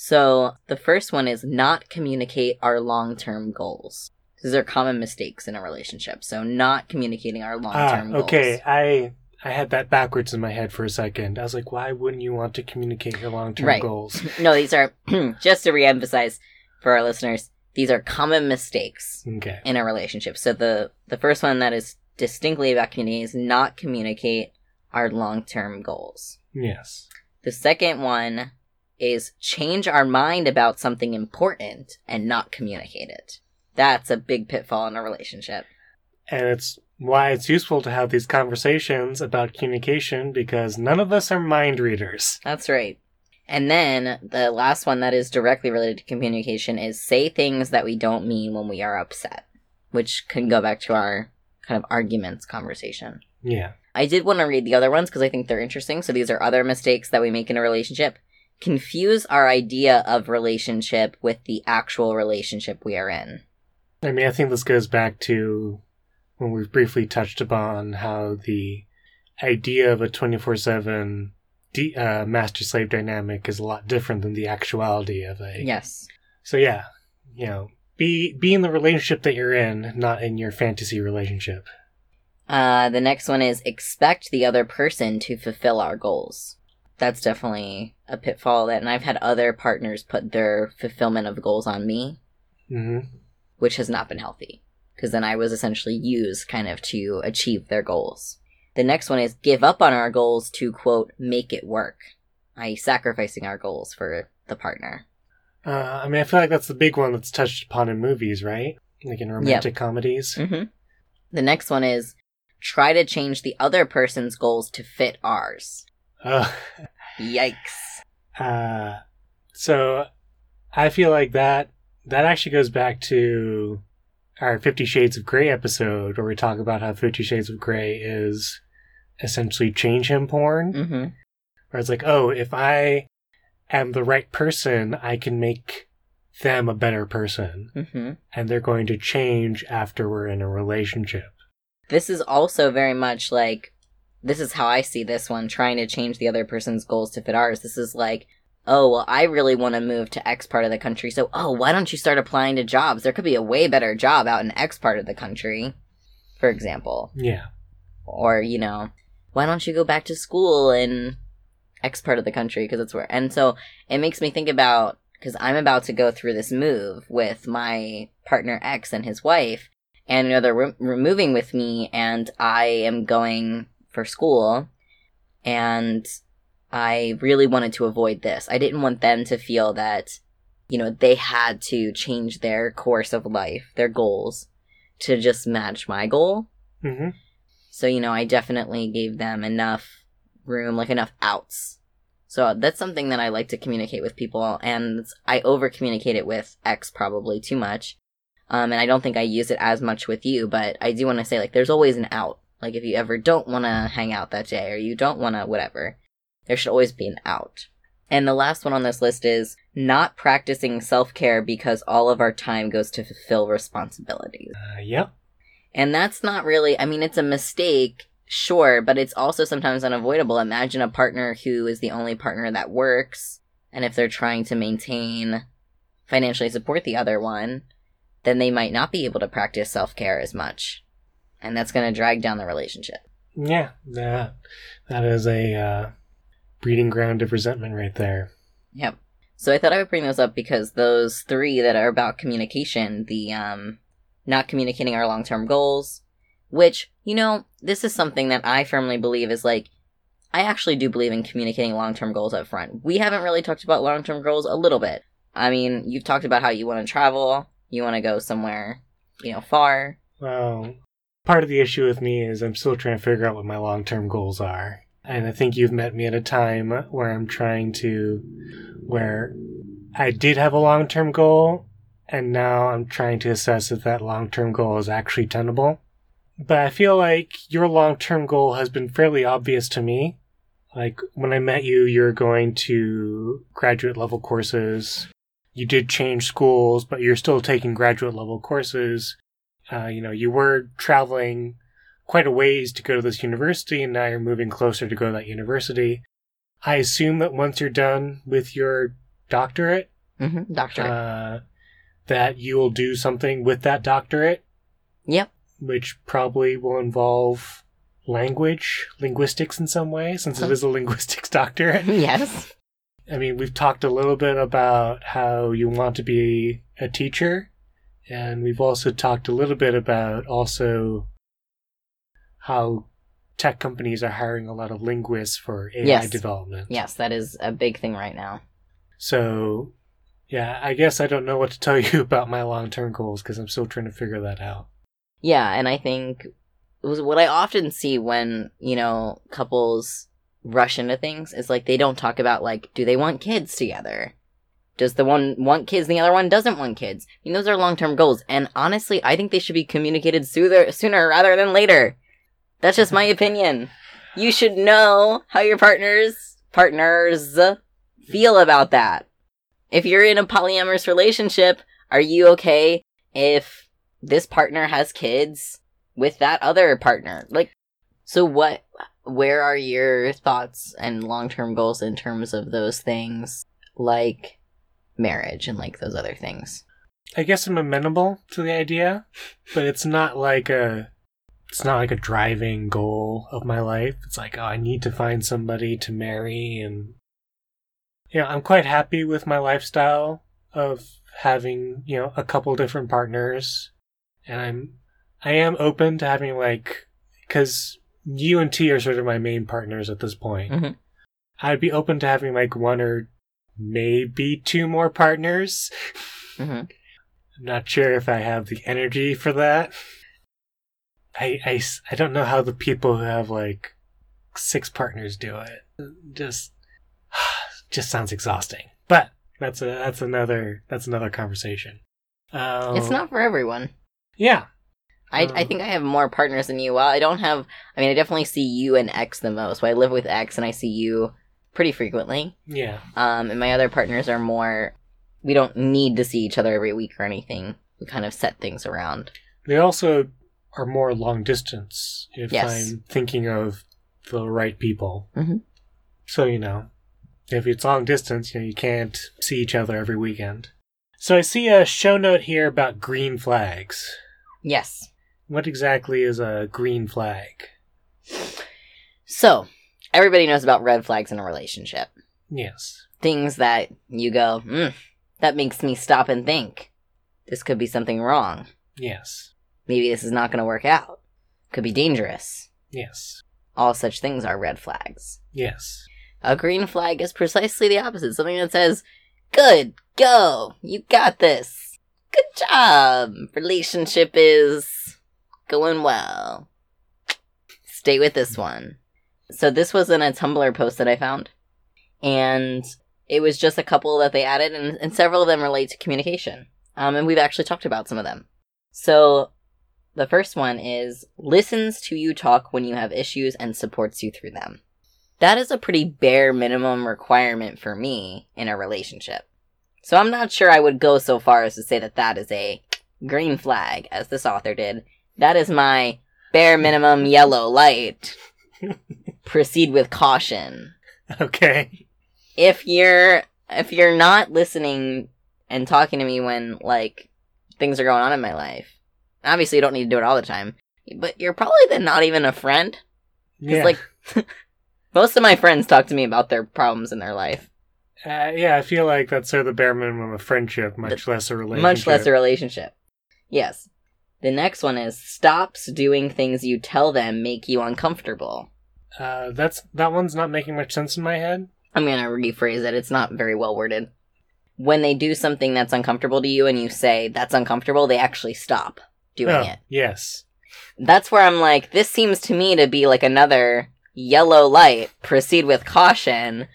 So the first one is not communicate our long term goals. These are common mistakes in a relationship. So not communicating our long Ah, term goals. okay. I I had that backwards in my head for a second. I was like, why wouldn't you want to communicate your long term Right. goals? No, these are just to reemphasize for our listeners. These are common mistakes Okay. in a relationship. So the the first one that is distinctly about communicating is not communicate our long term goals. Yes. The second one is change our mind about something important and not communicate it. That's a big pitfall in a relationship. And it's why it's useful to have these conversations about communication because none of us are mind readers. That's right. And then the last one that is directly related to communication is say things that we don't mean when we are upset, which can go back to our kind of arguments conversation. Yeah. I did want to read the other ones because I think they're interesting. So these are other mistakes that we make in a relationship. Confuse our idea of relationship with the actual relationship we are in. I mean, I think this goes back to when we've briefly touched upon how the idea of a 24 7 uh, master slave dynamic is a lot different than the actuality of a. Yes. So, yeah, you know, be, be in the relationship that you're in, not in your fantasy relationship. Uh, the next one is expect the other person to fulfill our goals. That's definitely a pitfall that, and I've had other partners put their fulfillment of goals on me, hmm which has not been healthy. Because then I was essentially used kind of to achieve their goals. The next one is give up on our goals to quote, make it work, i.e., sacrificing our goals for the partner. Uh, I mean, I feel like that's the big one that's touched upon in movies, right? Like in romantic comedies. hmm The next one is try to change the other person's goals to fit ours. Uh, Yikes. uh, so I feel like that that actually goes back to our Fifty Shades of Grey episode, where we talk about how Fifty Shades of Grey is essentially change him porn. hmm Where it's like, oh, if I am the right person, I can make them a better person, hmm and they're going to change after we're in a relationship. This is also very much like this is how I see this one trying to change the other person's goals to fit ours. This is like, oh, well, I really want to move to X part of the country. So, oh, why don't you start applying to jobs? There could be a way better job out in X part of the country, for example. Yeah. Or, you know, why don't you go back to school in X part of the country? Because it's where. And so it makes me think about, because I'm about to go through this move with my partner X and his wife, and you know, they're re- moving with me, and I am going for school, and I really wanted to avoid this. I didn't want them to feel that, you know, they had to change their course of life, their goals, to just match my goal. hmm So, you know, I definitely gave them enough room, like enough outs. So that's something that I like to communicate with people, and I over communicate it with X probably too much. Um, and I don't think I use it as much with you, but I do want to say, like, there's always an out. Like, if you ever don't want to hang out that day, or you don't want to, whatever, there should always be an out. And the last one on this list is not practicing self care because all of our time goes to fulfill responsibilities. Uh, yep. And that's not really, I mean, it's a mistake, sure, but it's also sometimes unavoidable. Imagine a partner who is the only partner that works, and if they're trying to maintain, financially support the other one, then they might not be able to practice self care as much. And that's going to drag down the relationship. Yeah, that that is a uh, breeding ground of resentment right there. Yep. So I thought I would bring those up because those three that are about communication, the um not communicating our long-term goals, which, you know, this is something that I firmly believe is like I actually do believe in communicating long-term goals up front. We haven't really talked about long-term goals a little bit. I mean, you've talked about how you want to travel, you want to go somewhere, you know, far. Well, part of the issue with me is I'm still trying to figure out what my long term goals are. And I think you've met me at a time where I'm trying to, where I did have a long term goal, and now I'm trying to assess if that long term goal is actually tenable. But I feel like your long term goal has been fairly obvious to me. Like when I met you, you're going to graduate level courses. You did change schools, but you're still taking graduate level courses. Uh, you know, you were traveling quite a ways to go to this university, and now you're moving closer to go to that university. I assume that once you're done with your doctorate, Mm-hmm. Doctor. uh, that you will do something with that doctorate, yep. which probably will involve language, linguistics in some way, since it is a linguistics doctorate. yes. I mean, we've talked a little bit about how you want to be a teacher, and we've also talked a little bit about also how tech companies are hiring a lot of linguists for AI Yes. development. Yes, that is a big thing right now. So, yeah, I guess I don't know what to tell you about my long term goals because I'm still trying to figure that out. Yeah, and I think it was what I often see when, you know, couples rush into things is like they don't talk about like, do they want kids together? Does the one want kids and the other one doesn't want kids? I mean, those are long term goals. And honestly, I think they should be communicated sooner, sooner rather than later. That's just my opinion. You should know how your partners, partners feel about that. If you're in a polyamorous relationship, are you okay if this partner has kids with that other partner. Like, so what, where are your thoughts and long term goals in terms of those things like marriage and like those other things? I guess I'm amenable to the idea, but it's not like a it's not like a driving goal of my life. It's like, oh, I need to find somebody to marry and yeah, I'm quite happy with my lifestyle of having, you know, a couple different partners and I'm I am open to having like cuz you and T are sort of my main partners at this point. Mhm. I'd be open to having like one or maybe two more partners. hmm I'm not sure if I have the energy for that. I, I, I don't know how the people who have like six partners do it. Just just sounds exhausting. But that's a that's another that's another conversation. Um, It's not for everyone. Yeah. I, I Um, think I have more partners than you. Well, I don't have. I mean, I definitely see you and X the most. I live with X, and I see you pretty frequently. Yeah. Um, and my other partners are more. We don't need to see each other every week or anything. We kind of set things around. They also are more long distance if Yes. I'm thinking of the right people. Mhm. So, you know, if it's long distance, you know, you can't see each other every weekend. So I see a show note here about green flags. Yes. What exactly is a green flag? So everybody knows about red flags in a relationship. Yes. Things that you go, mm, that makes me stop and think. This could be something wrong. Yes. Maybe this is not going to work out. Could be dangerous. Yes. All such things are red flags. Yes. A green flag is precisely the opposite. Something that says, good, go, you got this. Good job. Relationship is going well. Stay with this one. So this was in a Tumblr post that I found. And it was just a couple that they added, and, and several of them relate to communication. Um, and we've actually talked about some of them. So the first one is listens to you talk when you have issues and supports you through them that is a pretty bare minimum requirement for me in a relationship. So I'm not sure I would go so far as to say that that is a green flag, as this author did. That is my bare minimum yellow light. Proceed with caution. Okay. If you're if you're not listening and talking to me when like things are going on in my life, obviously you don't need to do it all the time. But you're probably then not even a friend. Yeah. like most of my friends talk to me about their problems in their life. uh, yeah, I feel like that's sort of the bare minimum of friendship, much less a relationship. Much less a relationship. Yes. The next one is stops doing things you tell them make you uncomfortable. Uh, that's that one's not making much sense in my head. I'm to rephrase it. It's not very well worded. When they do something that's uncomfortable to you and you say that's uncomfortable, they actually stop doing Oh, it. Yes. That's where I'm like, this seems to me to be like another yellow light. Proceed with caution.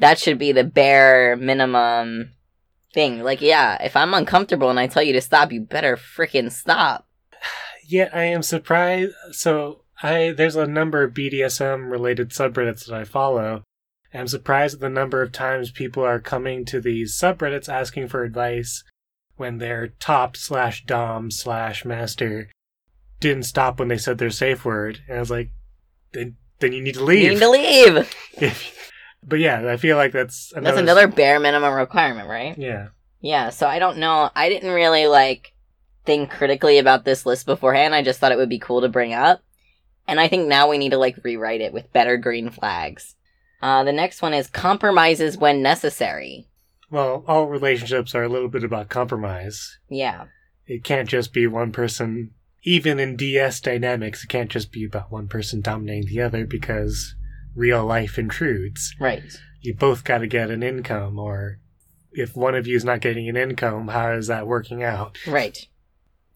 That should be the bare minimum thing. Like, yeah, if I'm uncomfortable and I tell you to stop, you better freaking stop. Yet I am surprised. So I there's a number of BDSM related subreddits that I follow. And I'm surprised at the number of times people are coming to these subreddits asking for advice when their top slash dom slash master didn't stop when they said their safe word. And I was like, then then you need to leave. You need to leave. But yeah, I feel like that's another, That's another bare minimum requirement, right? Yeah. Yeah, so I don't know. I didn't really like think critically about this list beforehand. I just thought it would be cool to bring up. And I think now we need to like rewrite it with better green flags. Uh, the next one is compromises when necessary. Well, all relationships are a little bit about compromise. Yeah. It can't just be one person. Even in DS dynamics, it can't just be about one person dominating the other because real life intrudes. Right. You both got to get an income, or if one of you is not getting an income, how is that working out? Right.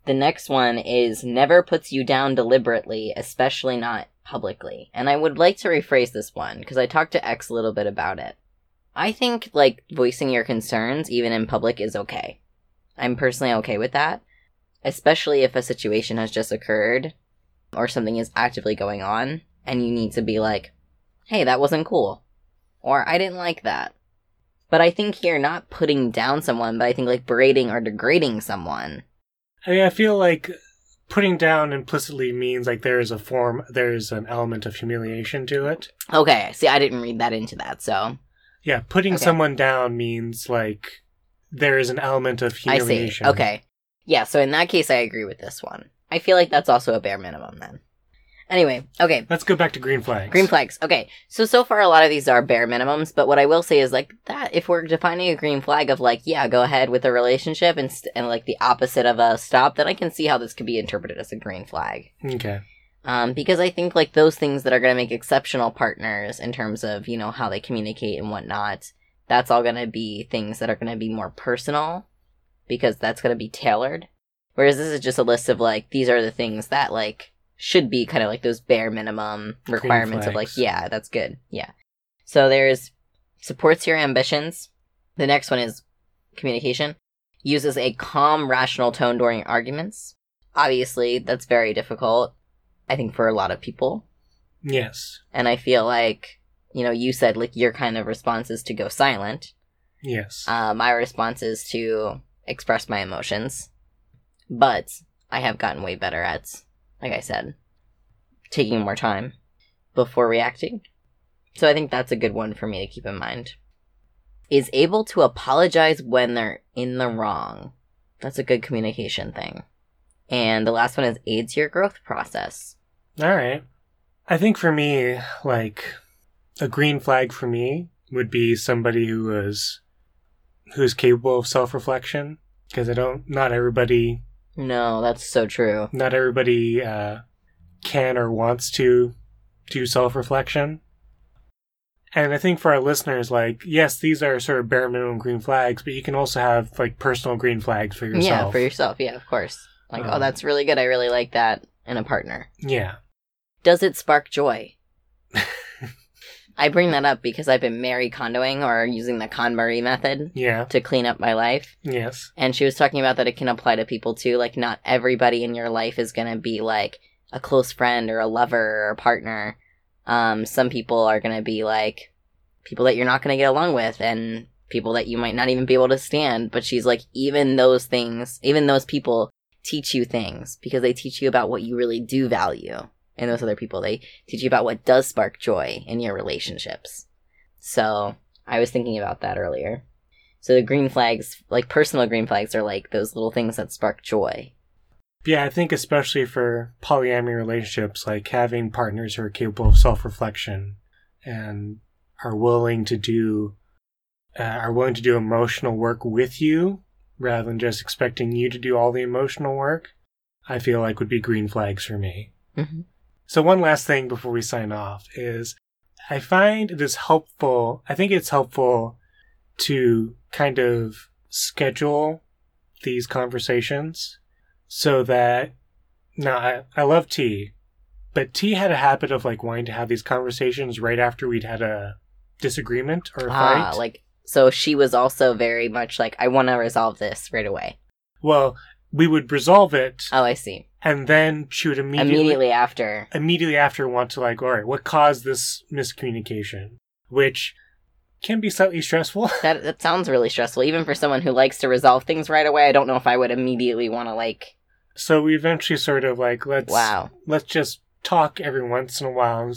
The next one is never puts you down deliberately, especially not publicly. And I would like to rephrase this one because I talked to X a little bit about it. I think like voicing your concerns even in public is okay. I'm personally okay with that, especially if a situation has just occurred or something is actively going on and you need to be like, "Hey, that wasn't cool." Or I didn't like that. But I think here not putting down someone, but I think like berating or degrading someone I mean, I feel like putting down implicitly means like there is a form, there is an element of humiliation to it. Okay, see, I didn't read that into that, so Yeah, putting Okay. someone down means like there is an element of I see. humiliation. Okay, yeah. So in that case, I agree with this one. I feel like that's also a bare minimum then. Anyway, okay. Let's go back to green flags. Green flags. Okay. So so far a lot of these are bare minimums, but what I will say is like that if we're defining a green flag of like, yeah, go ahead with a relationship and st- and like the opposite of a stop, then I can see how this could be interpreted as a green flag. Okay. Um, because I think like those things that are going to make exceptional partners in terms of, you know, how they communicate and whatnot, that's all going to be things that are going to be more personal because that's going to be tailored. Whereas this is just a list of like, these are the things that like should be kind of like those bare minimum requirements of like, yeah, that's good. Yeah. So there's supports your ambitions. The next one is communication. Uses a calm, rational tone during arguments. Obviously, that's very difficult, I think, for a lot of people. Yes. And I feel like, you know, you said like your kind of response is to go silent. Yes. Uh, my response is to express my emotions. But I have gotten way better at, like I said, taking more time before reacting. So I think that's a good one for me to keep in mind. Is able to apologize when they're in the wrong. That's a good communication thing. And the last one is aids your growth process. All right. I think for me, like a green flag for me would be somebody who is who's capable of self-reflection because I don't not everybody No, that's so true. not everybody uh, can or wants to do self-reflection. And I think for our listeners, like, yes, these are sort of bare minimum green flags, but you can also have like personal green flags for yourself. Yeah, for yourself. Yeah, of course. Like, oh, Um, that's really good. I really like that in a partner. Yeah. Does it spark joy? I bring that up because I've been Marie Kondoing or using the KonMari method Yeah. to clean up my life. Yes. And she was talking about that it can apply to people too. Like, not everybody in your life is going to be like a close friend or a lover or a partner. Um, some people are going to be like people that you're not going to get along with and people that you might not even be able to stand. But she's like, even those things, even those people teach you things because they teach you about what you really do value. And those other people, they teach you about what does spark joy in your relationships. So I was thinking about that earlier. So the green flags, like personal green flags, are like those little things that spark joy. Yeah, I think especially for polyamory relationships, like having partners who are capable of self-reflection and are willing to do uh, are willing to do emotional work with you rather than just expecting you to do all the emotional work, I feel like would be green flags for me. Mhm. So one last thing before we sign off is I find it is helpful. I think it's helpful to kind of schedule these conversations so that now I, I love T, but T had a habit of like wanting to have these conversations right after we'd had a disagreement or a Ah, fight. like so she was also very much like, I want to resolve this right away. well, we would resolve it, Oh, I see. And then she would immediately Immediately after. immediately after want to like, all right, what caused this miscommunication? Which can be slightly stressful. That that sounds really stressful, even for someone who likes to resolve things right away. I don't know if I would immediately want to like. so we eventually sort of like let's Wow. let's just talk every once in a while.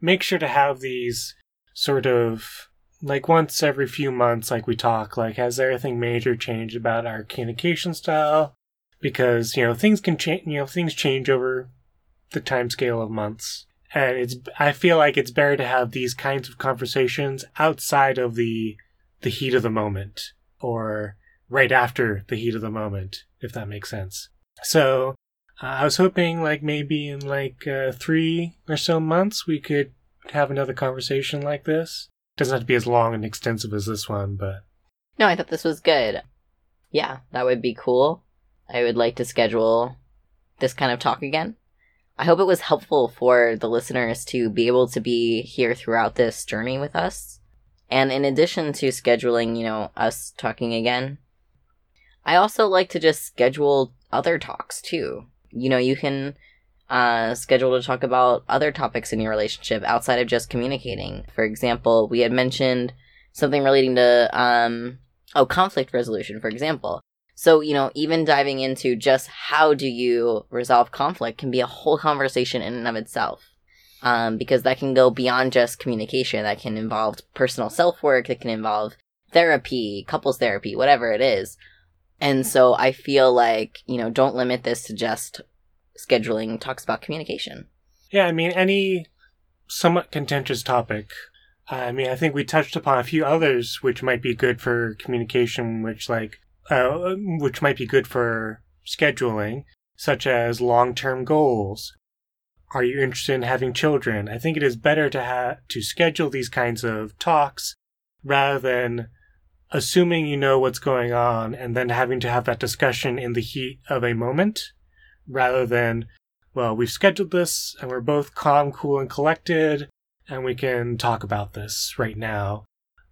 Make sure to have these sort of like once every few months, like we talk, like has there anything major changed about our communication style? Because, you know, things can change, you know, things change over the time scale of months. And it's, I feel like it's better to have these kinds of conversations outside of the, the heat of the moment or right after the heat of the moment, if that makes sense. So, uh, I was hoping like maybe in like uh, three or so months we could have another conversation like this. Doesn't have to be as long and extensive as this one, but No, I thought this was good. Yeah, that would be cool. I would like to schedule this kind of talk again. I hope it was helpful for the listeners to be able to be here throughout this journey with us. And in addition to scheduling, you know, us talking again, I also like to just schedule other talks too. You know, you can uh, schedule to talk about other topics in your relationship outside of just communicating. For example, we had mentioned something relating to um, oh conflict resolution, for example. So you know, even diving into just how do you resolve conflict can be a whole conversation in and of itself. Um, because that can go beyond just communication. That can involve personal self work. That can involve therapy, couples therapy, whatever it is. And so I feel like, you know, don't limit this to just scheduling talks about communication. Yeah, I mean, any somewhat contentious topic. I mean, I think we touched upon a few others which might be good for communication, which like, uh, which might be good for scheduling, such as long-term goals. Are you interested in having children? I think it is better to have to schedule these kinds of talks rather than assuming you know what's going on and then having to have that discussion in the heat of a moment rather than well, we've scheduled this and we're both calm, cool, and collected, and we can talk about this right now,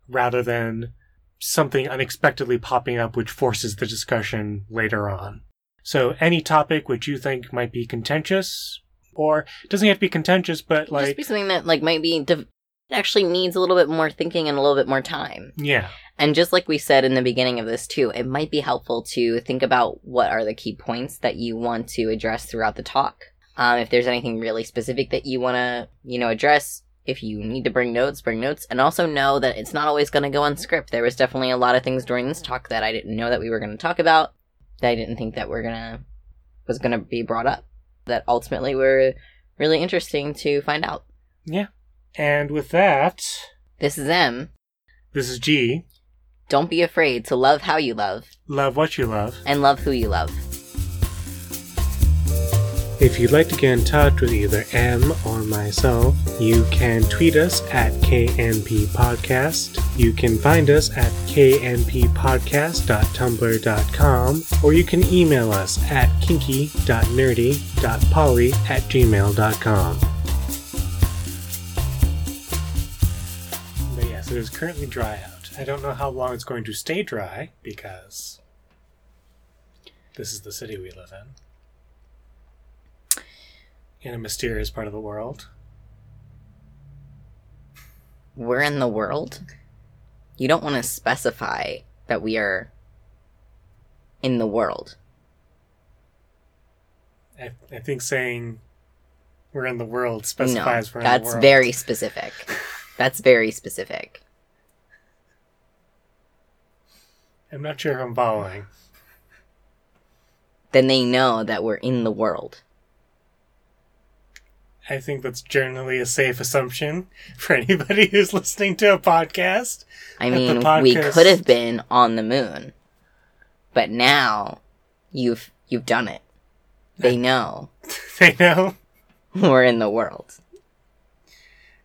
rather than something unexpectedly popping up which forces the discussion later on. So, any topic which you think might be contentious, or doesn't have to be contentious, but like. Just be something that like might be de- actually needs a little bit more thinking and a little bit more time. Yeah. And just like we said in the beginning of this too, it might be helpful to think about what are the key points that you want to address throughout the talk. Um, if there's anything really specific that you want to, you know, address, if you need to bring notes, bring notes, and also know that it's not always going to go on script. There was definitely a lot of things during this talk that I didn't know that we were going to talk about, that I didn't think that we're gonna was going to be brought up, that ultimately were really interesting to find out. Yeah. And with that, This is M. this is G. Don't be afraid to love how you love Love what you love. and love who you love. If you'd like to get in touch with either M or myself, you can tweet us at KNP Podcast. You can find us at knppodcast.tumblr.com, or you can email us at kinky.nerdy.poly at gmail.com. But yes, it is currently dry out. I don't know how long it's going to stay dry because this is the city we live in in a mysterious part of the world. We're in the world. You don't want to specify that we are in the world. I, I think saying we're in the world specifies no, we're in the world. that's very specific. That's very specific. I'm not sure if I'm following. Then they know that we're in the world. I think that's generally a safe assumption for anybody who's listening to a podcast. I mean, we could have been on the moon, but now you've you've done it. They know They know. we're in the world.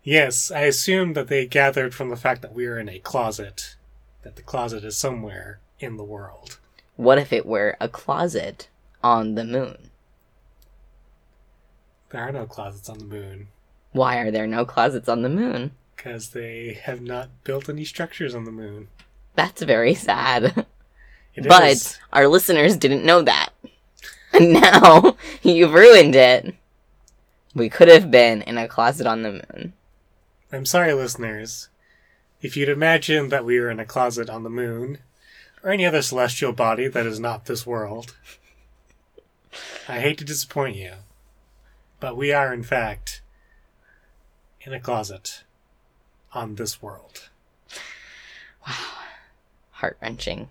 Yes, I assume that they gathered from the fact that we are in a closet, that the closet is somewhere in the world. What if it were a closet on the moon? There are no closets on the moon Why are there no closets on the moon? because they have not built any structures on the moon. That's very sad. It but is. our listeners didn't know that. And now you've ruined it. We could have been in a closet on the moon. I'm sorry, listeners. If you'd imagined that we were in a closet on the moon, or any other celestial body that is not this world, I hate to disappoint you, but we are, in fact, in a closet on this world. Wow. Heart wrenching.